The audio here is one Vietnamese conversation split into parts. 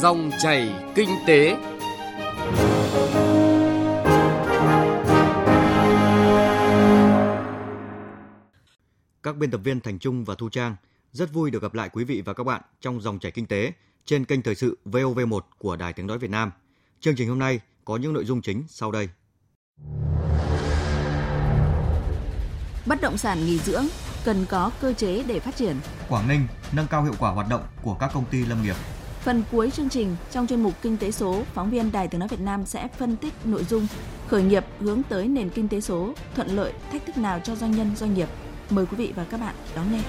Dòng chảy kinh tế. Các biên tập viên Thành Trung và Thu Trang rất vui được gặp lại quý vị và các bạn trong dòng chảy kinh tế trên kênh thời sự VOV1 của Đài Tiếng nói Việt Nam. Chương trình hôm nay có những nội dung chính sau đây. Bất động sản nghỉ dưỡng cần có cơ chế để phát triển. Quảng Ninh nâng cao hiệu quả hoạt động của các công ty lâm nghiệp. Phần cuối chương trình, trong chuyên mục Kinh tế số, phóng viên Đài Tiếng Nói Việt Nam sẽ phân tích nội dung khởi nghiệp hướng tới nền kinh tế số, thuận lợi, thách thức nào cho doanh nhân, doanh nghiệp. Mời quý vị và các bạn đón nghe.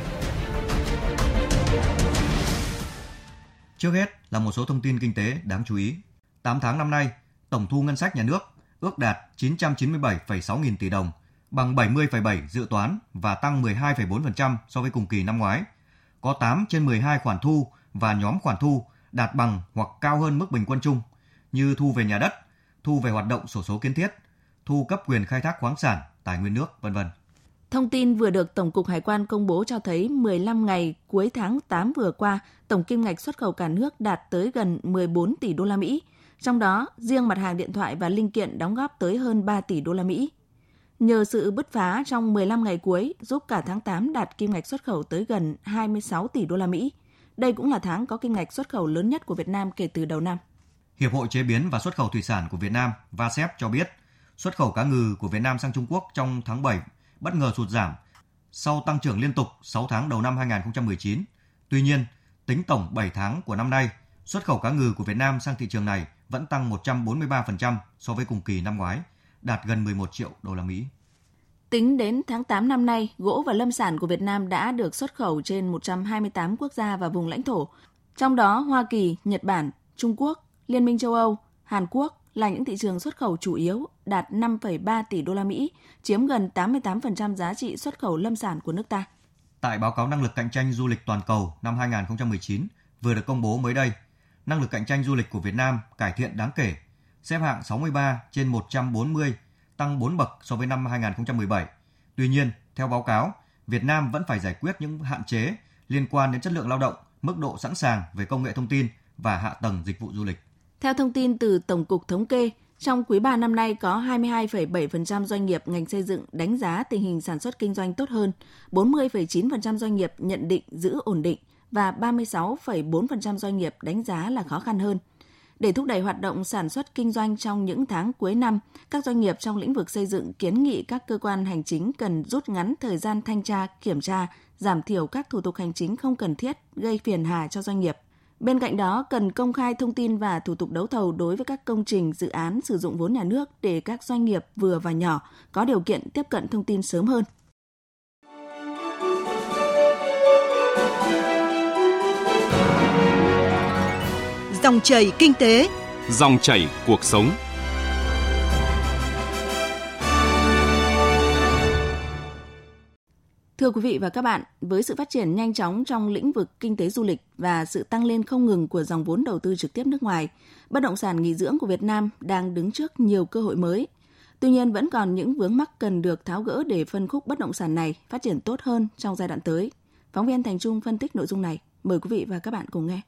Trước hết là một số thông tin kinh tế đáng chú ý. 8 tháng năm nay, tổng thu ngân sách nhà nước ước đạt 997,6 nghìn tỷ đồng, bằng 70,7 dự toán và tăng 12,4% so với cùng kỳ năm ngoái. Có 8 trên 12 khoản thu và nhóm khoản thu đạt bằng hoặc cao hơn mức bình quân chung như thu về nhà đất, thu về hoạt động sổ số kiến thiết, thu cấp quyền khai thác khoáng sản, tài nguyên nước, vân vân. Thông tin vừa được Tổng cục Hải quan công bố cho thấy 15 ngày cuối tháng 8 vừa qua, tổng kim ngạch xuất khẩu cả nước đạt tới gần 14 tỷ đô la Mỹ. Trong đó, riêng mặt hàng điện thoại và linh kiện đóng góp tới hơn 3 tỷ đô la Mỹ. Nhờ sự bứt phá trong 15 ngày cuối giúp cả tháng 8 đạt kim ngạch xuất khẩu tới gần 26 tỷ đô la Mỹ. Đây cũng là tháng có kim ngạch xuất khẩu lớn nhất của Việt Nam kể từ đầu năm. Hiệp hội chế biến và xuất khẩu thủy sản của Việt Nam VASEP cho biết, xuất khẩu cá ngừ của Việt Nam sang Trung Quốc trong tháng 7 bất ngờ sụt giảm sau tăng trưởng liên tục 6 tháng đầu năm 2019. Tuy nhiên, tính tổng 7 tháng của năm nay, xuất khẩu cá ngừ của Việt Nam sang thị trường này vẫn tăng 143% so với cùng kỳ năm ngoái, đạt gần 11 triệu đô la Mỹ. Tính đến tháng 8 năm nay, gỗ và lâm sản của Việt Nam đã được xuất khẩu trên 128 quốc gia và vùng lãnh thổ. Trong đó, Hoa Kỳ, Nhật Bản, Trung Quốc, Liên minh châu Âu, Hàn Quốc là những thị trường xuất khẩu chủ yếu, đạt 5,3 tỷ đô la Mỹ, chiếm gần 88% giá trị xuất khẩu lâm sản của nước ta. Tại báo cáo năng lực cạnh tranh du lịch toàn cầu năm 2019 vừa được công bố mới đây, năng lực cạnh tranh du lịch của Việt Nam cải thiện đáng kể, xếp hạng 63 trên 140, tăng 4 bậc so với năm 2017. Tuy nhiên, theo báo cáo, Việt Nam vẫn phải giải quyết những hạn chế liên quan đến chất lượng lao động, mức độ sẵn sàng về công nghệ thông tin và hạ tầng dịch vụ du lịch. Theo thông tin từ Tổng cục Thống kê, trong quý 3 năm nay có 22,7% doanh nghiệp ngành xây dựng đánh giá tình hình sản xuất kinh doanh tốt hơn, 40,9% doanh nghiệp nhận định giữ ổn định và 36,4% doanh nghiệp đánh giá là khó khăn hơn. Để thúc đẩy hoạt động sản xuất kinh doanh trong những tháng cuối năm, các doanh nghiệp trong lĩnh vực xây dựng kiến nghị các cơ quan hành chính cần rút ngắn thời gian thanh tra, kiểm tra, giảm thiểu các thủ tục hành chính không cần thiết gây phiền hà cho doanh nghiệp. Bên cạnh đó, cần công khai thông tin và thủ tục đấu thầu đối với các công trình, dự án sử dụng vốn nhà nước để các doanh nghiệp vừa và nhỏ có điều kiện tiếp cận thông tin sớm hơn. Dòng chảy kinh tế, Dòng chảy cuộc sống. Thưa quý vị và các bạn, với sự phát triển nhanh chóng trong lĩnh vực kinh tế du lịch và sự tăng lên không ngừng của dòng vốn đầu tư trực tiếp nước ngoài, bất động sản nghỉ dưỡng của Việt Nam đang đứng trước nhiều cơ hội mới. Tuy nhiên vẫn còn những vướng mắc cần được tháo gỡ để phân khúc bất động sản này phát triển tốt hơn trong giai đoạn tới. Phóng viên Thành Trung phân tích nội dung này. Mời quý vị và các bạn cùng nghe.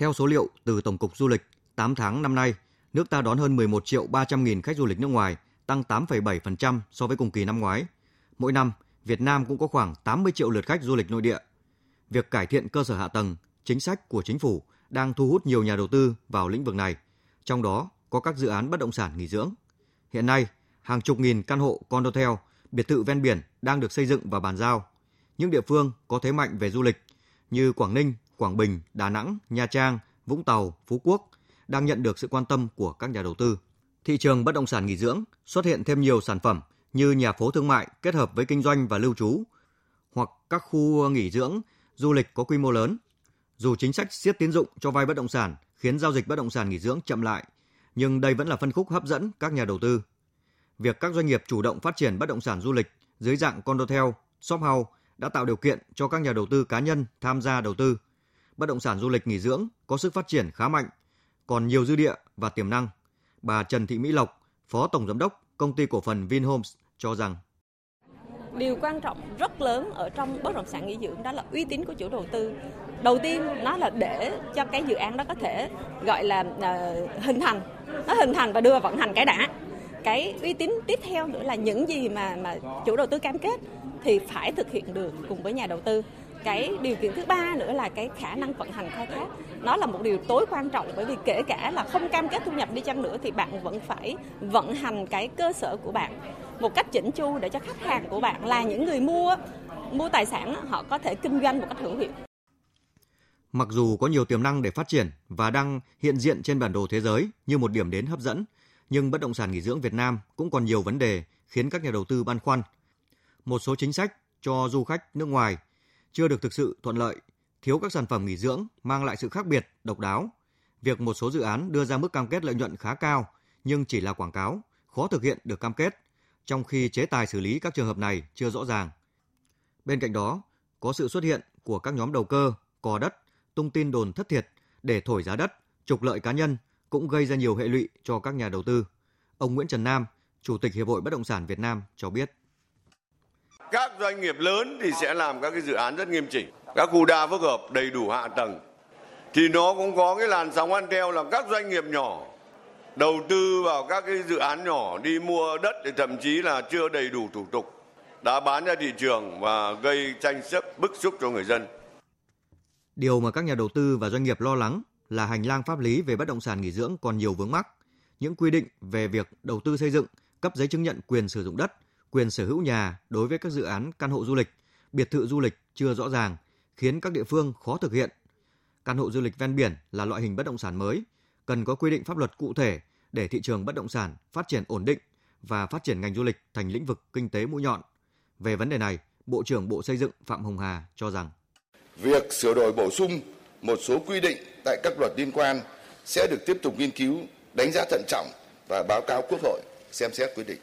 Theo số liệu từ Tổng cục Du lịch, 8 tháng năm nay, nước ta đón hơn 11 triệu 300 nghìn khách du lịch nước ngoài, tăng 8,7% so với cùng kỳ năm ngoái. Mỗi năm, Việt Nam cũng có khoảng 80 triệu lượt khách du lịch nội địa. Việc cải thiện cơ sở hạ tầng, chính sách của chính phủ đang thu hút nhiều nhà đầu tư vào lĩnh vực này, trong đó có các dự án bất động sản nghỉ dưỡng. Hiện nay, hàng chục nghìn căn hộ condotel, biệt thự ven biển đang được xây dựng và bàn giao. Những địa phương có thế mạnh về du lịch như Quảng Ninh, Quảng Bình, Đà Nẵng, Nha Trang, Vũng Tàu, Phú Quốc đang nhận được sự quan tâm của các nhà đầu tư. Thị trường bất động sản nghỉ dưỡng xuất hiện thêm nhiều sản phẩm như nhà phố thương mại kết hợp với kinh doanh và lưu trú hoặc các khu nghỉ dưỡng du lịch có quy mô lớn. Dù chính sách siết tín dụng cho vay bất động sản khiến giao dịch bất động sản nghỉ dưỡng chậm lại, nhưng đây vẫn là phân khúc hấp dẫn các nhà đầu tư. Việc các doanh nghiệp chủ động phát triển bất động sản du lịch dưới dạng condotel, shop house đã tạo điều kiện cho các nhà đầu tư cá nhân tham gia đầu tư. Bất động sản du lịch nghỉ dưỡng có sức phát triển khá mạnh, còn nhiều dư địa và tiềm năng. Bà Trần Thị Mỹ Lộc, Phó Tổng Giám đốc Công ty Cổ phần Vinhomes cho rằng. Điều quan trọng rất lớn ở trong bất động sản nghỉ dưỡng đó là uy tín của chủ đầu tư. Đầu tiên nó là để cho cái dự án đó có thể gọi là uh, hình thành nó hình thành và đưa vào vận hành cái đã. Cái uy tín tiếp theo nữa là những gì mà mà chủ đầu tư cam kết thì phải thực hiện được cùng với nhà đầu tư cái điều kiện thứ ba nữa là cái khả năng vận hành khai thác nó là một điều tối quan trọng bởi vì kể cả là không cam kết thu nhập đi chăng nữa thì bạn vẫn phải vận hành cái cơ sở của bạn một cách chỉnh chu để cho khách hàng của bạn là những người mua mua tài sản họ có thể kinh doanh một cách hữu hiệu. Mặc dù có nhiều tiềm năng để phát triển và đang hiện diện trên bản đồ thế giới như một điểm đến hấp dẫn, nhưng bất động sản nghỉ dưỡng Việt Nam cũng còn nhiều vấn đề khiến các nhà đầu tư băn khoăn. Một số chính sách cho du khách nước ngoài chưa được thực sự thuận lợi, thiếu các sản phẩm nghỉ dưỡng mang lại sự khác biệt, độc đáo. Việc một số dự án đưa ra mức cam kết lợi nhuận khá cao nhưng chỉ là quảng cáo, khó thực hiện được cam kết, trong khi chế tài xử lý các trường hợp này chưa rõ ràng. Bên cạnh đó, có sự xuất hiện của các nhóm đầu cơ, cò đất, tung tin đồn thất thiệt để thổi giá đất, trục lợi cá nhân cũng gây ra nhiều hệ lụy cho các nhà đầu tư. Ông Nguyễn Trần Nam, Chủ tịch Hiệp hội Bất động sản Việt Nam cho biết. Các doanh nghiệp lớn thì sẽ làm các cái dự án rất nghiêm chỉnh, các khu đa phức hợp đầy đủ hạ tầng. Thì nó cũng có cái làn sóng ăn theo là các doanh nghiệp nhỏ đầu tư vào các cái dự án nhỏ đi mua đất thì thậm chí là chưa đầy đủ thủ tục đã bán ra thị trường và gây tranh chấp bức xúc cho người dân. Điều mà các nhà đầu tư và doanh nghiệp lo lắng là hành lang pháp lý về bất động sản nghỉ dưỡng còn nhiều vướng mắc. Những quy định về việc đầu tư xây dựng, cấp giấy chứng nhận quyền sử dụng đất, quyền sở hữu nhà đối với các dự án căn hộ du lịch, biệt thự du lịch chưa rõ ràng, khiến các địa phương khó thực hiện. Căn hộ du lịch ven biển là loại hình bất động sản mới, cần có quy định pháp luật cụ thể để thị trường bất động sản phát triển ổn định và phát triển ngành du lịch thành lĩnh vực kinh tế mũi nhọn. Về vấn đề này, Bộ trưởng Bộ Xây dựng Phạm Hồng Hà cho rằng Việc sửa đổi bổ sung một số quy định tại các luật liên quan sẽ được tiếp tục nghiên cứu, đánh giá thận trọng và báo cáo Quốc hội xem xét quyết định.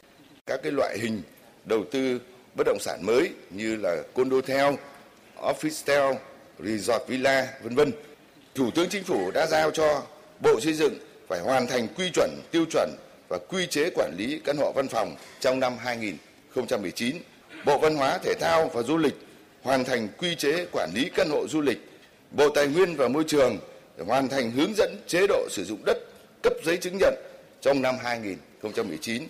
Các cái loại hình đầu tư bất động sản mới như là condotel, office resort villa, vân vân. Thủ tướng Chính phủ đã giao cho Bộ Xây dựng phải hoàn thành quy chuẩn, tiêu chuẩn và quy chế quản lý căn hộ văn phòng trong năm 2019. Bộ Văn hóa, Thể thao và Du lịch hoàn thành quy chế quản lý căn hộ du lịch. Bộ Tài nguyên và Môi trường hoàn thành hướng dẫn chế độ sử dụng đất cấp giấy chứng nhận trong năm 2019.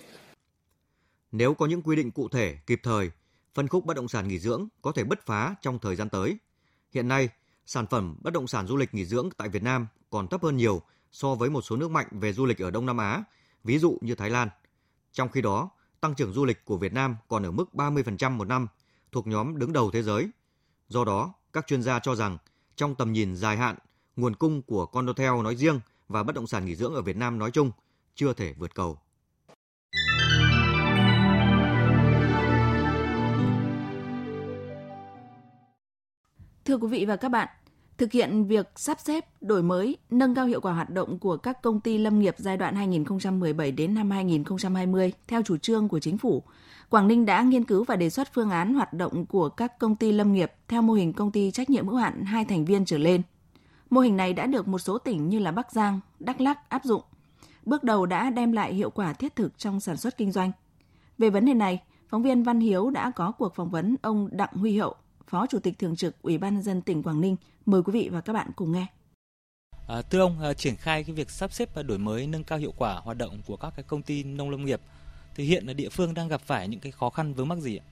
Nếu có những quy định cụ thể, kịp thời, phân khúc bất động sản nghỉ dưỡng có thể bứt phá trong thời gian tới. Hiện nay, sản phẩm bất động sản du lịch nghỉ dưỡng tại Việt Nam còn thấp hơn nhiều so với một số nước mạnh về du lịch ở Đông Nam Á, ví dụ như Thái Lan. Trong khi đó, tăng trưởng du lịch của Việt Nam còn ở mức 30% một năm, thuộc nhóm đứng đầu thế giới. Do đó, các chuyên gia cho rằng trong tầm nhìn dài hạn, nguồn cung của condotel nói riêng và bất động sản nghỉ dưỡng ở Việt Nam nói chung chưa thể vượt cầu. Thưa quý vị và các bạn, thực hiện việc sắp xếp, đổi mới, nâng cao hiệu quả hoạt động của các công ty lâm nghiệp giai đoạn 2017 đến năm 2020 theo chủ trương của chính phủ. Quảng Ninh đã nghiên cứu và đề xuất phương án hoạt động của các công ty lâm nghiệp theo mô hình công ty trách nhiệm hữu hạn hai thành viên trở lên. Mô hình này đã được một số tỉnh như là Bắc Giang, Đắk Lắk áp dụng. Bước đầu đã đem lại hiệu quả thiết thực trong sản xuất kinh doanh. Về vấn đề này, phóng viên Văn Hiếu đã có cuộc phỏng vấn ông Đặng Huy Hậu, Phó Chủ tịch Thường trực Ủy ban nhân dân tỉnh Quảng Ninh. Mời quý vị và các bạn cùng nghe. À, thưa ông, à, triển khai cái việc sắp xếp và đổi mới nâng cao hiệu quả hoạt động của các cái công ty nông lâm nghiệp thì hiện là địa phương đang gặp phải những cái khó khăn vướng mắc gì ạ?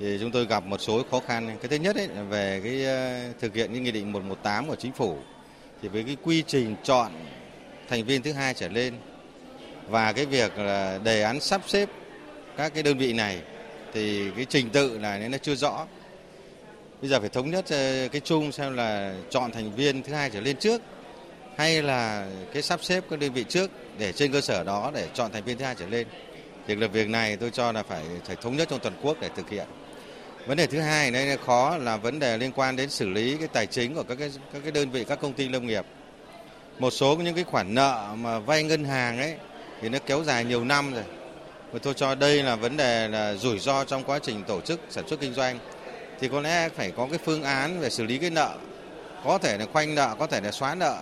Thì chúng tôi gặp một số khó khăn. Cái thứ nhất ấy là về cái uh, thực hiện cái nghị định 118 của chính phủ thì với cái quy trình chọn thành viên thứ hai trở lên và cái việc là đề án sắp xếp các cái đơn vị này thì cái trình tự là nó chưa rõ bây giờ phải thống nhất ờ, cái chung xem là chọn thành viên thứ hai trở lên trước, hay là cái sắp xếp các đơn vị trước để trên cơ sở đó để chọn thành viên thứ hai trở lên. Việc là việc này tôi cho là phải phải thống nhất trong toàn quốc để thực hiện. Vấn đề thứ hai đây khó là vấn đề liên quan đến xử lý cái tài chính của các cái các cái đơn vị, các công ty lâm nghiệp. Một số những cái khoản nợ mà vay ngân hàng ấy, thì nó kéo dài nhiều năm rồi. Và tôi cho đây là vấn đề là rủi ro trong quá trình tổ chức sản xuất kinh doanh thì có lẽ phải có cái phương án về xử lý cái nợ. Có thể là khoanh nợ có thể là xóa nợ.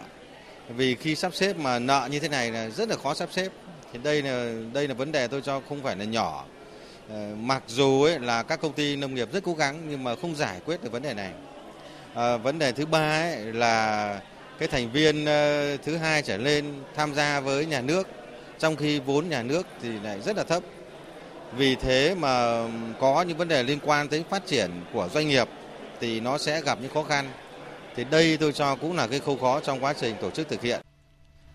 Vì khi sắp xếp mà nợ như thế này là rất là khó sắp xếp. Thì đây là đây là vấn đề tôi cho không phải là nhỏ. Ờ, mặc dù ấy là các công ty nông nghiệp rất cố gắng nhưng mà không giải quyết được vấn đề này. À, vấn đề thứ ba ấy là cái thành viên ờ, thứ hai trở lên tham gia với nhà nước. Trong khi vốn nhà nước thì lại rất là thấp. Vì thế mà có những vấn đề liên quan tới phát triển của doanh nghiệp thì nó sẽ gặp những khó khăn. Thì đây tôi cho cũng là cái khâu khó trong quá trình tổ chức thực hiện.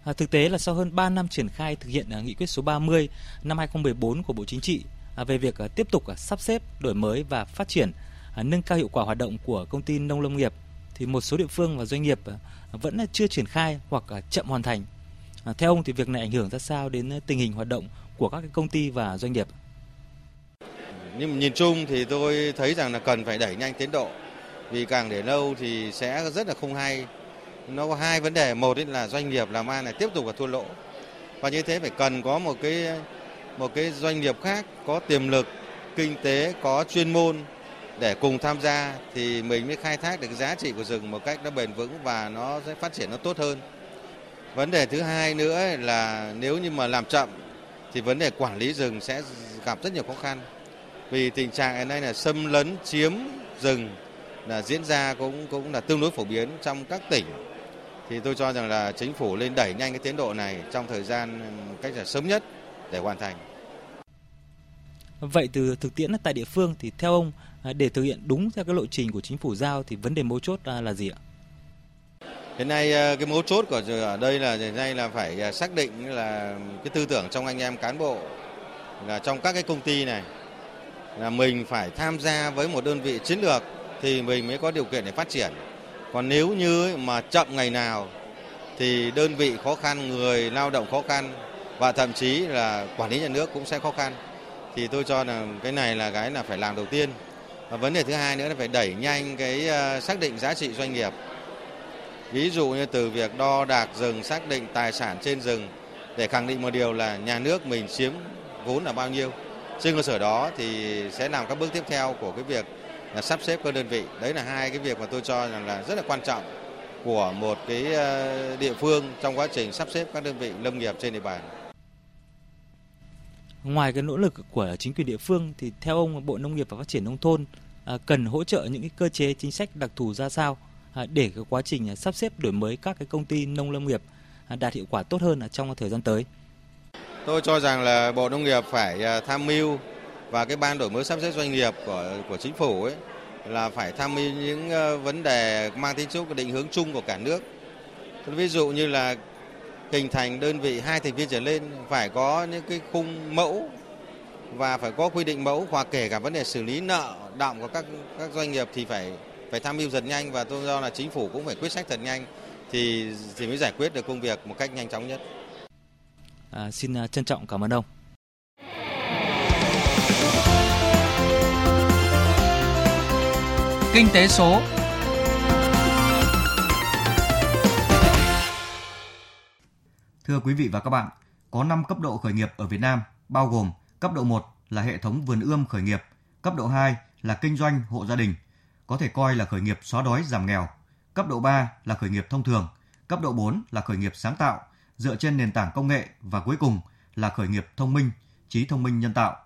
À, thực tế là sau hơn 3 năm triển khai thực hiện à, nghị quyết số 30 năm 2014 của Bộ Chính trị à, về việc à, tiếp tục à, sắp xếp, đổi mới và phát triển, à, nâng cao hiệu quả hoạt động của công ty nông lâm nghiệp thì một số địa phương và doanh nghiệp à, vẫn chưa triển khai hoặc à, chậm hoàn thành. À, theo ông thì việc này ảnh hưởng ra sao đến à, tình hình hoạt động của các công ty và doanh nghiệp? Nhưng mà nhìn chung thì tôi thấy rằng là cần phải đẩy nhanh tiến độ. Vì càng để lâu thì sẽ rất là không hay. Nó có hai vấn đề, một là doanh nghiệp làm ăn này tiếp tục là thua lỗ. Và như thế phải cần có một cái một cái doanh nghiệp khác có tiềm lực kinh tế, có chuyên môn để cùng tham gia thì mình mới khai thác được cái giá trị của rừng một cách nó bền vững và nó sẽ phát triển nó tốt hơn. Vấn đề thứ hai nữa là nếu như mà làm chậm thì vấn đề quản lý rừng sẽ gặp rất nhiều khó khăn. Vì tình trạng hiện nay là xâm lấn chiếm rừng là diễn ra cũng cũng là tương đối phổ biến trong các tỉnh. Thì tôi cho rằng là chính phủ lên đẩy nhanh cái tiến độ này trong thời gian cách là sớm nhất để hoàn thành. Vậy từ thực tiễn tại địa phương thì theo ông à, để thực hiện đúng theo cái lộ trình của chính phủ giao thì vấn đề mấu chốt à, là gì ạ? Hiện nay ờ, cái mấu chốt của ở đây là hiện nay là phải ờ, xác định là cái tư tưởng trong anh em cán bộ là trong các cái công ty này là mình phải tham gia với một đơn vị chiến lược thì mình mới có điều kiện để phát triển. Còn nếu như mà chậm ngày nào thì đơn vị khó khăn, người lao động khó khăn và thậm chí là quản lý nhà nước cũng sẽ khó khăn. Thì tôi cho là cái này là cái là phải làm đầu tiên. Và vấn đề thứ hai nữa là phải đẩy nhanh cái ờ, xác định giá trị doanh nghiệp Ví dụ như từ việc đo đạc rừng, xác định tài sản trên rừng để khẳng định một điều là nhà nước mình chiếm vốn là bao nhiêu. Trên cơ sở đó thì sẽ làm các bước tiếp theo của cái việc là sắp xếp các đơn vị. Đấy là hai cái việc mà tôi cho rằng là rất là quan trọng của một cái ờ, địa phương trong quá trình sắp xếp các đơn vị lâm nghiệp trên địa bàn. Ngoài cái nỗ lực của chính quyền địa phương thì theo ông, Bộ Nông nghiệp và Phát triển nông thôn à, cần hỗ trợ những cái cơ chế chính sách đặc thù ra sao à, để cái quá trình sắp xếp đổi mới các cái công ty nông lâm nghiệp à, đạt hiệu quả tốt hơn trong thời gian tới. Tôi cho rằng là Bộ Nông nghiệp phải à, tham mưu và cái ban đổi mới sắp xếp doanh nghiệp của của chính phủ ấy là phải tham mưu những à, vấn đề mang tính chất định hướng chung của cả nước. Ví dụ như là hình thành đơn vị hai thành viên trở lên phải có những cái khung mẫu và phải có quy định mẫu, hoặc kể cả vấn đề xử lý nợ động của các các doanh nghiệp thì phải phải tham mưu dần nhanh và tôi cho là chính phủ cũng phải quyết sách thật nhanh thì thì mới giải quyết được công việc một cách nhanh chóng nhất. À, xin à, trân trọng cảm ơn ông. Kinh tế số Thưa quý vị và các bạn, có 5 cấp độ khởi nghiệp ở Việt Nam, bao gồm cấp độ 1 là hệ thống vườn ươm khởi nghiệp, cấp độ 2 là kinh doanh hộ gia đình, có thể coi là khởi nghiệp xóa đói giảm nghèo, cấp độ 3 là khởi nghiệp thông thường, cấp độ 4 là khởi nghiệp sáng tạo, dựa trên nền tảng công nghệ và cuối cùng là khởi nghiệp thông minh, trí thông minh nhân tạo.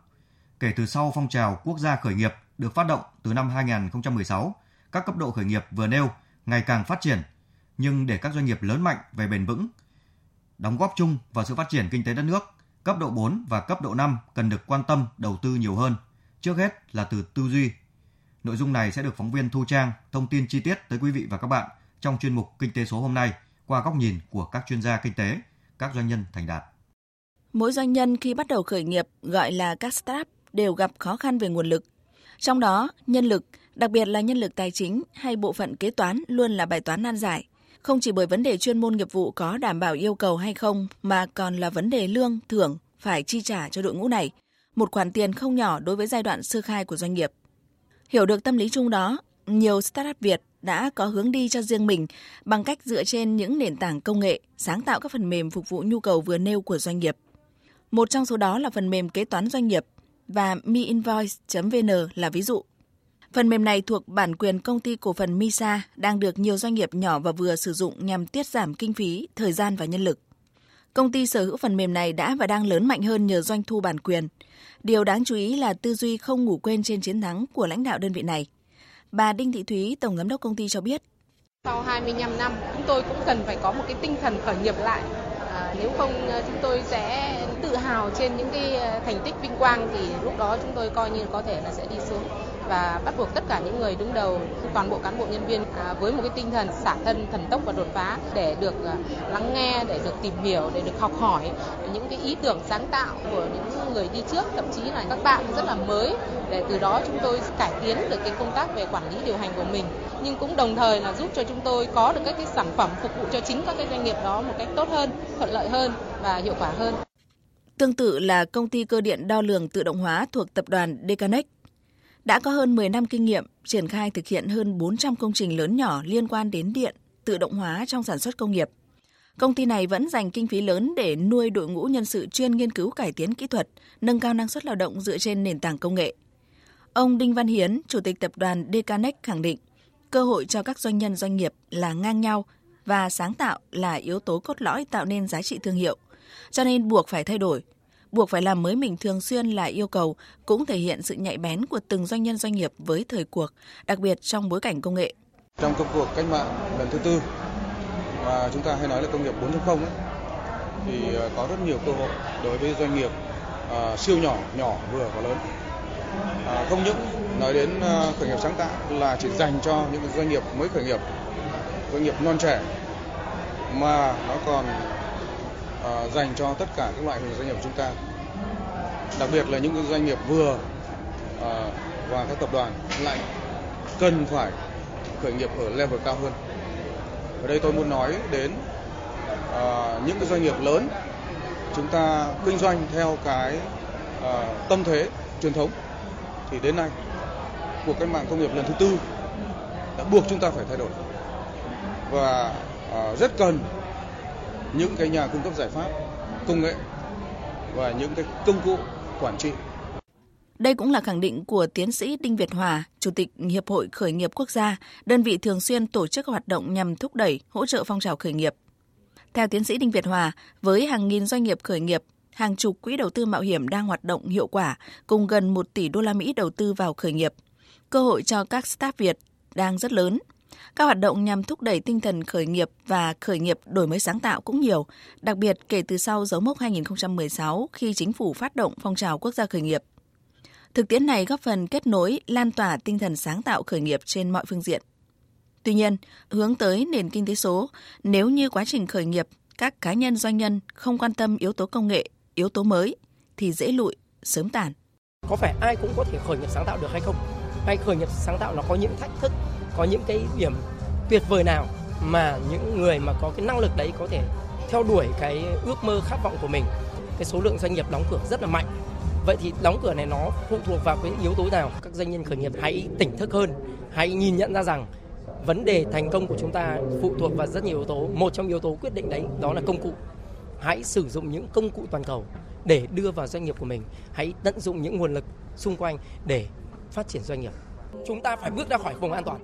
Kể từ sau phong trào quốc gia khởi nghiệp được phát động từ năm 2016, các cấp độ khởi nghiệp vừa nêu ngày càng phát triển, nhưng để các doanh nghiệp lớn mạnh về bền vững, đóng góp chung vào sự phát triển kinh tế đất nước, cấp độ 4 và cấp độ 5 cần được quan tâm đầu tư nhiều hơn. Trước hết là từ tư duy. Nội dung này sẽ được phóng viên Thu Trang thông tin chi tiết tới quý vị và các bạn trong chuyên mục Kinh tế số hôm nay qua góc nhìn của các chuyên gia kinh tế, các doanh nhân thành đạt. Mỗi doanh nhân khi bắt đầu khởi nghiệp gọi là các startup đều gặp khó khăn về nguồn lực. Trong đó, nhân lực, đặc biệt là nhân lực tài chính hay bộ phận kế toán luôn là bài toán nan giải. Không chỉ bởi vấn đề chuyên môn nghiệp vụ có đảm bảo yêu cầu hay không, mà còn là vấn đề lương, thưởng phải chi trả cho đội ngũ này, một khoản tiền không nhỏ đối với giai đoạn sơ khai của doanh nghiệp. Hiểu được tâm lý chung đó, nhiều startup Việt đã có hướng đi cho riêng mình bằng cách dựa trên những nền tảng công nghệ, sáng tạo các phần mềm phục vụ nhu cầu vừa nêu của doanh nghiệp. Một trong số đó là phần mềm kế toán doanh nghiệp và miinvoice.vn là ví dụ. Phần mềm này thuộc bản quyền công ty cổ phần Misa đang được nhiều doanh nghiệp nhỏ và vừa sử dụng nhằm tiết giảm kinh phí, thời gian và nhân lực. Công ty sở hữu phần mềm này đã và đang lớn mạnh hơn nhờ doanh thu bản quyền. Điều đáng chú ý là tư duy không ngủ quên trên chiến thắng của lãnh đạo đơn vị này. Bà Đinh Thị Thúy, Tổng Giám đốc công ty cho biết. Sau 25 năm, chúng tôi cũng cần phải có một cái tinh thần khởi nghiệp lại. À, nếu không ờ, chúng tôi sẽ tự hào trên những cái ờ, thành tích vinh quang thì lúc đó chúng tôi coi như có thể là sẽ đi xuống và bắt buộc tất cả những người đứng đầu, toàn bộ cán bộ nhân viên à, với một cái tinh thần xả thân, thần tốc và đột phá để được à, lắng nghe, để được tìm hiểu, để được học hỏi. Những cái ý tưởng sáng tạo của những người đi trước, thậm chí là các bạn rất là mới để từ đó chúng tôi cải tiến được cái công tác về quản lý điều hành của mình. Nhưng cũng đồng thời là giúp cho chúng tôi có được các cái sản phẩm phục vụ cho chính các cái doanh nghiệp đó một cách tốt hơn, thuận lợi hơn và hiệu quả hơn. Tương tự là công ty cơ điện đo lường tự động hóa thuộc tập đoàn Decanex đã có hơn 10 năm kinh nghiệm triển khai thực hiện hơn 400 công trình lớn nhỏ liên quan đến điện, tự động hóa trong sản xuất công nghiệp. Công ty này vẫn dành kinh phí lớn để nuôi đội ngũ nhân sự chuyên nghiên cứu cải tiến kỹ thuật, nâng cao năng suất lao động dựa trên nền tảng công nghệ. Ông Đinh Văn Hiến, Chủ tịch tập đoàn Decanex khẳng định, cơ hội cho các doanh nhân doanh nghiệp là ngang nhau và sáng tạo là yếu tố cốt lõi tạo nên giá trị thương hiệu. Cho nên buộc phải thay đổi, buộc phải làm mới mình thường xuyên là yêu cầu, cũng thể hiện sự nhạy bén của từng doanh nhân doanh nghiệp với thời cuộc, đặc biệt trong bối cảnh công nghệ. Trong công cuộc cách mạng lần thứ tư, và chúng ta hay nói là công nghiệp 4.0 ấy, thì ờ, có rất nhiều cơ hội đối với doanh nghiệp uh, siêu nhỏ, nhỏ, vừa và lớn. À, không những nói đến uh, khởi nghiệp sáng tạo là chỉ dành cho những doanh nghiệp mới khởi nghiệp, doanh nghiệp non trẻ, mà nó còn uh, dành cho tất cả các loại hình doanh nghiệp của chúng ta. Đặc biệt là những doanh nghiệp vừa uh, và các tập đoàn lại cần phải khởi nghiệp ở level cao hơn. Ở đây tôi muốn nói đến uh, những cái doanh nghiệp lớn chúng ta kinh doanh theo cái uh, tâm thế truyền thống. Thì đến nay cuộc cách mạng công nghiệp lần thứ tư đã buộc chúng ta phải thay đổi. Và uh, rất cần những cái nhà cung cấp giải pháp công nghệ và những cái công cụ quản trị. Đây cũng là khẳng định của tiến sĩ Đinh Việt Hòa, Chủ tịch Hiệp hội Khởi nghiệp Quốc gia, đơn vị thường xuyên tổ chức hoạt động nhằm thúc đẩy, hỗ trợ phong trào khởi nghiệp. Theo tiến sĩ Đinh Việt Hòa, với hàng nghìn doanh nghiệp khởi nghiệp, hàng chục quỹ đầu tư mạo hiểm đang hoạt động hiệu quả cùng gần 1 tỷ đô la Mỹ đầu tư vào khởi nghiệp. Cơ hội cho các startup Việt đang rất lớn – các hoạt động nhằm thúc đẩy tinh thần khởi nghiệp và khởi nghiệp đổi mới sáng tạo cũng nhiều, đặc biệt kể từ sau dấu mốc 2016 khi chính phủ phát động phong trào quốc gia khởi nghiệp. Thực tiễn này góp phần kết nối, lan tỏa tinh thần sáng tạo khởi nghiệp trên mọi phương diện. Tuy nhiên, hướng tới nền kinh tế số, nếu như quá trình khởi nghiệp, các cá nhân doanh nhân không quan tâm yếu tố công nghệ, yếu tố mới thì dễ lụi, sớm tàn. Có phải ai cũng có thể khởi nghiệp sáng tạo được hay không? Hay khởi nghiệp sáng tạo nó có những thách thức có những cái điểm tuyệt vời nào mà những người mà có cái năng lực đấy có thể theo đuổi cái ước mơ khát vọng của mình? Cái số lượng doanh nghiệp đóng cửa rất là mạnh. Vậy thì đóng cửa này nó phụ thuộc vào cái yếu tố nào? Các doanh nhân khởi nghiệp hãy tỉnh thức hơn, hãy nhìn nhận ra rằng vấn đề thành công của chúng ta phụ thuộc vào rất nhiều yếu tố. Một trong yếu tố quyết định đấy đó là công cụ. Hãy sử dụng những công cụ toàn cầu để đưa vào doanh nghiệp của mình. Hãy tận dụng những nguồn lực xung quanh để phát triển doanh nghiệp. Chúng ta phải bước ra khỏi vùng an toàn.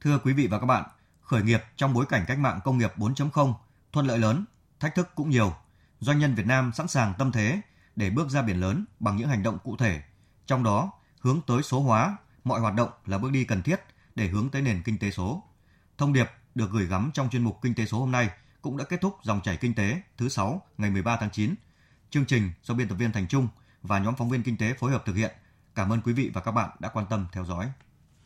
Thưa quý vị và các bạn, khởi nghiệp trong bối cảnh cách mạng công nghiệp 4.0, thuận lợi lớn, thách thức cũng nhiều. Doanh nhân Việt Nam sẵn sàng tâm thế để bước ra biển lớn bằng những hành động cụ thể. Trong đó, hướng tới số hóa, mọi hoạt động là bước đi cần thiết để hướng tới nền kinh tế số. Thông điệp được gửi gắm trong chuyên mục Kinh tế số hôm nay cũng đã kết thúc dòng chảy kinh tế thứ 6 ngày 13 tháng 9. Chương trình do biên tập viên Thành Trung và nhóm phóng viên kinh tế phối hợp thực hiện. Cảm ơn quý vị và các bạn đã quan tâm theo dõi.